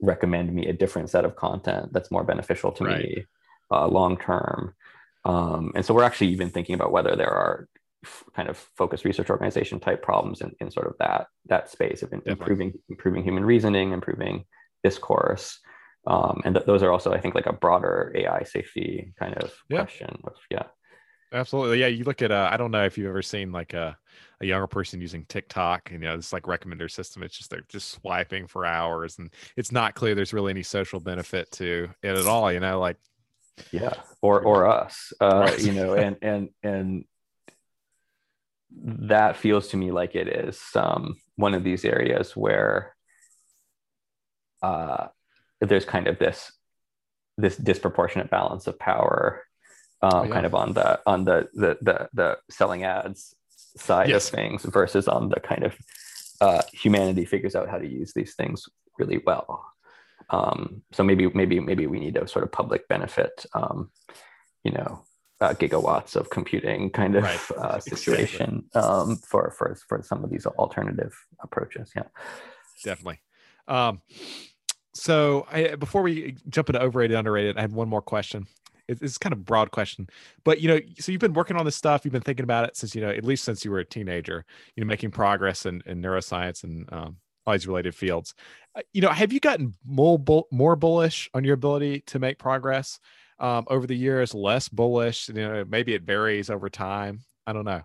recommend me a different set of content that's more beneficial to right. me uh, long term. Um, and so we're actually even thinking about whether there are kind of focused research organization type problems in, in sort of that that space of improving improving human reasoning, improving discourse. Um, and th- those are also, I think, like a broader AI safety kind of yeah. question. Which, yeah, absolutely. Yeah, you look at. Uh, I don't know if you've ever seen like a a younger person using TikTok. And you know, it's like recommender system. It's just they're just swiping for hours, and it's not clear there's really any social benefit to it at all. You know, like yeah, or or us. Uh. You know, and and and that feels to me like it is um, one of these areas where uh, there's kind of this this disproportionate balance of power um, oh, yeah. kind of on the on the the the, the selling ads side yes. of things versus on the kind of uh, humanity figures out how to use these things really well um, so maybe maybe maybe we need a sort of public benefit um, you know uh, gigawatts of computing kind of right. uh, situation exactly. um, for for for some of these alternative approaches. Yeah, definitely. Um, so I, before we jump into overrated, underrated, I have one more question. It's kind of broad question, but you know, so you've been working on this stuff. You've been thinking about it since you know, at least since you were a teenager. You know, making progress in, in neuroscience and um, all these related fields. Uh, you know, have you gotten more more bullish on your ability to make progress? Um, over the years, less bullish? You know, maybe it varies over time. I don't know.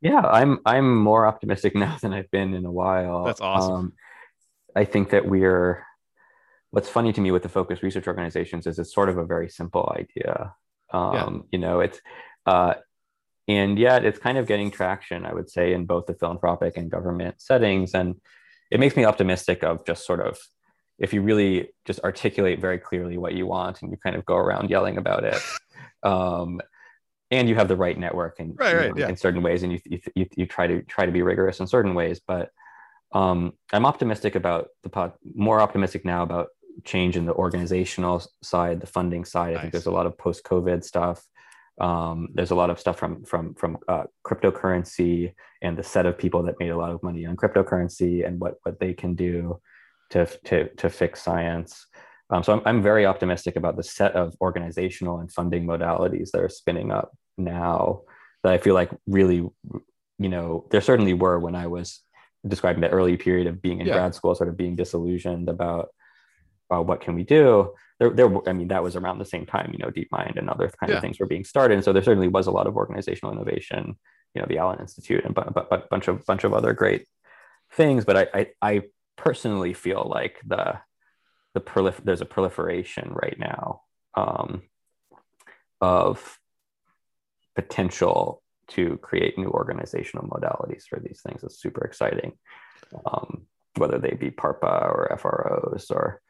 Yeah, I'm I'm more optimistic now than I've been in a while. That's awesome. Um, I think that we're what's funny to me with the focus research organizations is it's sort of a very simple idea. Um, yeah. You know, it's uh, and yet it's kind of getting traction, I would say, in both the philanthropic and government settings, and it makes me optimistic of just sort of if you really just articulate very clearly what you want and you kind of go around yelling about it. Um, and you have the right network and right, right, know, yeah. in certain ways and you, you, you try to try to be rigorous in certain ways but um, i'm optimistic about the pod more optimistic now about change in the organizational side the funding side nice. i think there's a lot of post-covid stuff um, there's a lot of stuff from from from uh, cryptocurrency and the set of people that made a lot of money on cryptocurrency and what what they can do to to to fix science um, so I'm, I'm very optimistic about the set of organizational and funding modalities that are spinning up now that I feel like really, you know, there certainly were when I was describing the early period of being in yeah. grad school, sort of being disillusioned about uh, what can we do. There, there, I mean, that was around the same time, you know, DeepMind and other kind yeah. of things were being started. And so there certainly was a lot of organizational innovation, you know, the Allen Institute and a b- bunch of bunch of other great things. But I, I, I personally feel like the the prolif- there's a proliferation right now um, of potential to create new organizational modalities for these things. Is super exciting um, whether they be parpa or fros or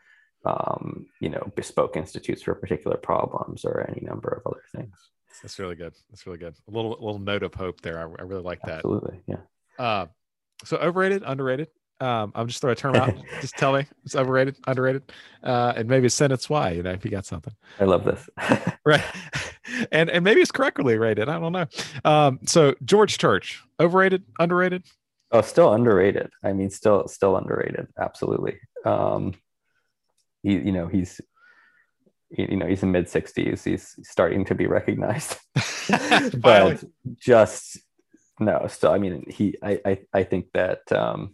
um, you know bespoke institutes for particular problems or any number of other things. That's really good. That's really good. A little little note of hope there. I, I really like that. Absolutely. Yeah. Uh, so overrated underrated um, I'm just throw a term out. just tell me it's overrated, underrated, uh, and maybe a sentence why. You know, if you got something. I love this. right, and and maybe it's correctly rated. I don't know. Um, so George Church, overrated, underrated. Oh, still underrated. I mean, still still underrated. Absolutely. Um, he, you know, he's you know he's in mid 60s he's starting to be recognized but just no still i mean he I, I i think that um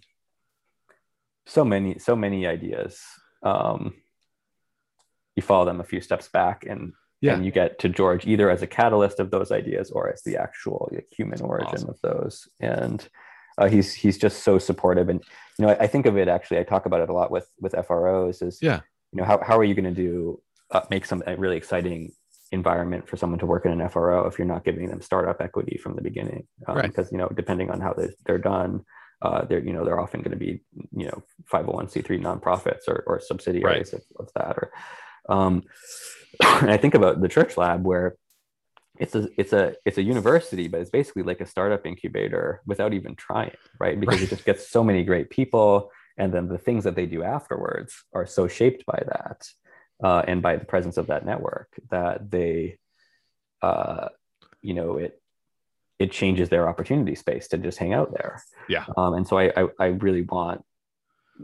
so many so many ideas um, you follow them a few steps back and yeah. and you get to george either as a catalyst of those ideas or as the actual like, human origin awesome. of those and uh, he's he's just so supportive and you know I, I, think of it actually i talk about it a lot with with fros is yeah you know how, how are you going to do uh, make some a really exciting environment for someone to work in an fro if you're not giving them startup equity from the beginning um, right. because you know depending on how they're, they're done uh, they're you know they're often going to be you know 501c3 nonprofits or, or subsidiaries right. of, of, that or um, and I think about the church lab where it's a it's a it's a university but it's basically like a startup incubator without even trying right because right. it just gets so many great people and then the things that they do afterwards are so shaped by that uh, and by the presence of that network that they uh, you know it it changes their opportunity space to just hang out there. Yeah. Um, and so I, I, I really want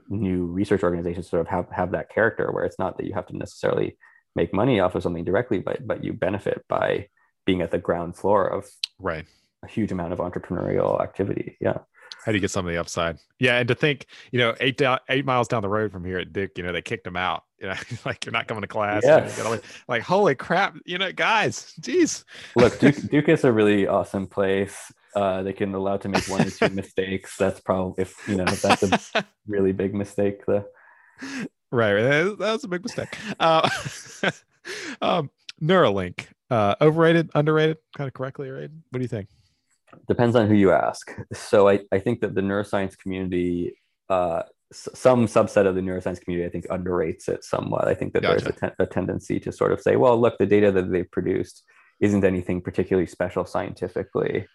new research organizations sort of have, have that character where it's not that you have to necessarily make money off of something directly, but but you benefit by being at the ground floor of right a huge amount of entrepreneurial activity. Yeah how do you get some of the upside? Yeah, and to think, you know, eight down, eight miles down the road from here at Duke, you know, they kicked him out. You know, like you're not coming to class. Yeah. You know, like holy crap, you know, guys, geez. Look, Duke, Duke is a really awesome place. Uh, they can allow to make one or two mistakes. That's probably if you know if that's a really big mistake. The right, that was a big mistake. Uh, um, Neuralink, uh, overrated, underrated, kind of correctly rated. What do you think? Depends on who you ask. So I, I think that the neuroscience community, uh, s- some subset of the neuroscience community, I think underrates it somewhat. I think that gotcha. there's a, ten- a tendency to sort of say, well, look, the data that they've produced isn't anything particularly special scientifically.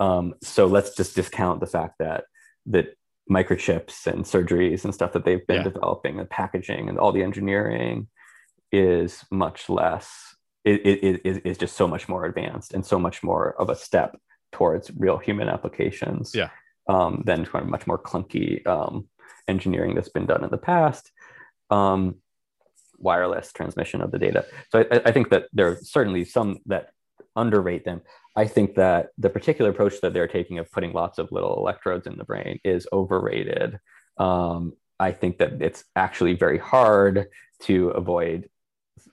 Um, so let's just discount the fact that that microchips and surgeries and stuff that they've been yeah. developing, the packaging and all the engineering is much less. It, it, it is just so much more advanced and so much more of a step towards real human applications yeah. um, than kind of much more clunky um, engineering that's been done in the past. Um, wireless transmission of the data. So I, I, think that there are certainly some that underrate them. I think that the particular approach that they're taking of putting lots of little electrodes in the brain is overrated. Um, I think that it's actually very hard to avoid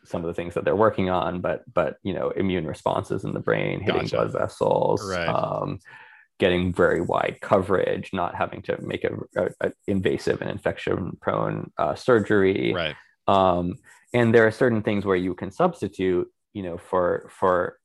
some of the things that they're working on, but but you know, immune responses in the brain, hitting gotcha. blood vessels, right. um, getting very wide coverage, not having to make a, a, a invasive and infection prone uh, surgery. Right. Um, and there are certain things where you can substitute, you know, for for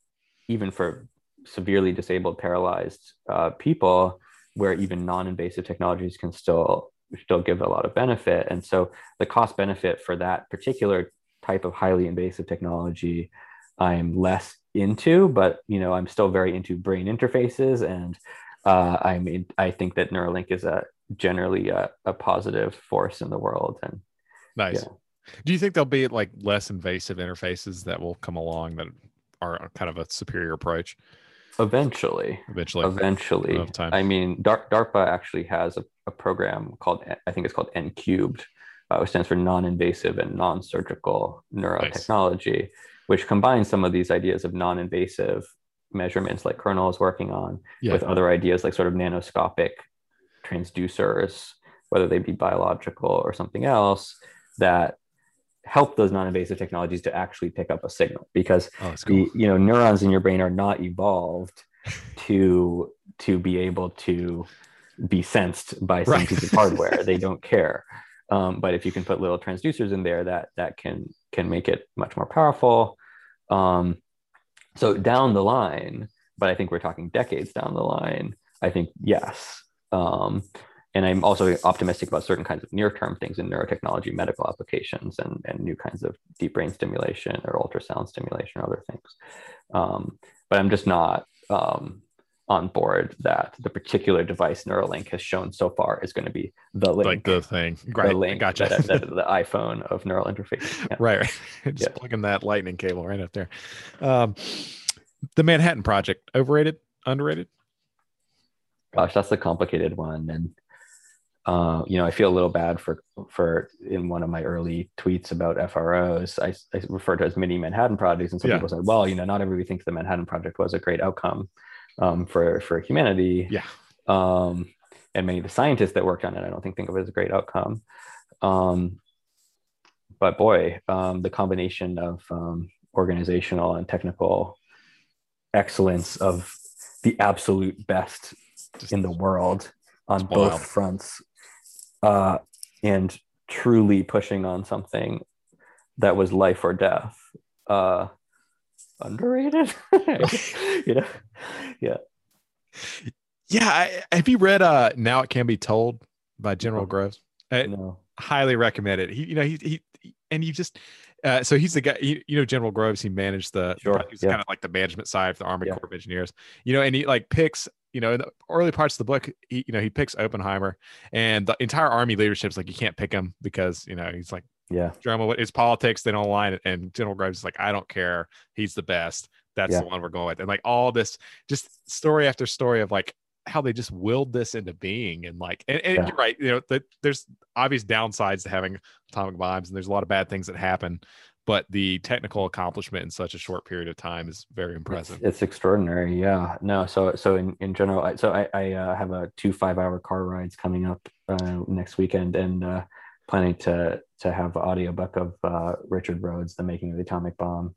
even for severely disabled, paralyzed uh, people, where even non-invasive technologies can still still give a lot of benefit. And so the cost benefit for that particular type of highly invasive technology, I'm less into, but you know, I'm still very into brain interfaces, and uh, I mean, I think that Neuralink is a generally a, a positive force in the world. And nice. Yeah. Do you think there'll be like less invasive interfaces that will come along that are kind of a superior approach? Eventually, eventually, eventually. I mean, DARPA actually has a, a, program called I think it's called N cubed, uh, which stands for non-invasive and non-surgical neurotechnology, nice. which combines some of these ideas of non-invasive measurements, like Kernel is working on, yeah. with other ideas like sort of nanoscopic transducers, whether they be biological or something else, that help those non-invasive technologies to actually pick up a signal because oh, cool. the you know neurons in your brain are not evolved to to be able to be sensed by some right. piece of hardware they don't care um, but if you can put little transducers in there that that can can make it much more powerful um, so down the line but i think we're talking decades down the line i think yes um, and I'm also optimistic about certain kinds of near-term things in neurotechnology, medical applications, and, and new kinds of deep brain stimulation or ultrasound stimulation or other things. Um, but I'm just not um, on board that the particular device Neuralink has shown so far is going to be the link, like the thing, right? The link, gotcha. that, that, the iPhone of neural interface. Yeah. Right, right. Just yeah. plugging that lightning cable right up there. Um, the Manhattan Project, overrated, underrated? Gosh, that's a complicated one, and uh, you know, I feel a little bad for for in one of my early tweets about FROs, I, I referred to as mini Manhattan projects, and some yeah. people said, "Well, you know, not everybody thinks the Manhattan Project was a great outcome um, for for humanity." Yeah. Um, and many of the scientists that worked on it, I don't think think of it as a great outcome. Um, but boy, um, the combination of um, organizational and technical excellence of the absolute best Just in the world on both fronts uh, and truly pushing on something that was life or death. Uh, underrated, you know? Yeah. Yeah. I, have you read uh, Now It Can Be Told by General no. Groves? I no. highly recommend it. He, you know, he, he, and you just, uh, so he's the guy, you, you, know, General Groves, he managed the, sure. he's yeah. kind of like the management side of the Army yeah. Corps of Engineers, you know, and he like picks you know, in the early parts of the book, he, you know, he picks Oppenheimer, and the entire army leadership's like, you can't pick him because you know he's like, yeah, drama. It's politics. They don't align. And General Groves is like, I don't care. He's the best. That's yeah. the one we're going with. And like all this, just story after story of like how they just willed this into being and like and, and yeah. you're right you know that there's obvious downsides to having atomic bombs and there's a lot of bad things that happen but the technical accomplishment in such a short period of time is very impressive. It's, it's extraordinary. Yeah. No. So so in, in general, I, so I, I uh, have a two five hour car rides coming up uh, next weekend, and uh, planning to to have audiobook of uh, Richard Rhodes, The Making of the Atomic Bomb,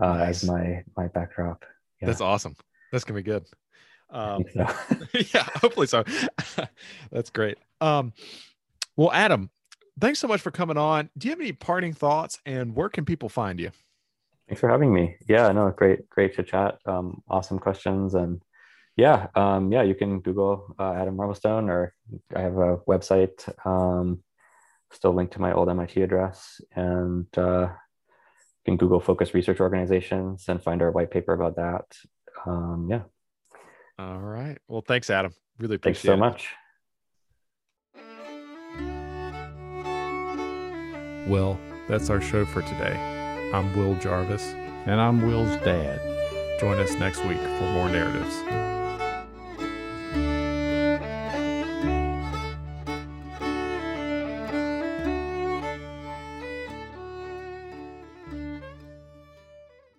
uh, nice. as my my backdrop. Yeah. That's awesome. That's gonna be good. Um, so. yeah, hopefully so. That's great. Um, well, Adam, thanks so much for coming on. Do you have any parting thoughts and where can people find you? Thanks for having me. Yeah, no, great, great to chat. Um, awesome questions. And yeah, um, yeah, you can Google uh, Adam Marblestone or I have a website, um, still linked to my old MIT address and uh, you can Google focus research organizations and find our white paper about that. Um, yeah. All right. Well, thanks, Adam. Really appreciate Thanks so it. much. Well, that's our show for today. I'm Will Jarvis. And I'm Will's dad. Join us next week for more narratives.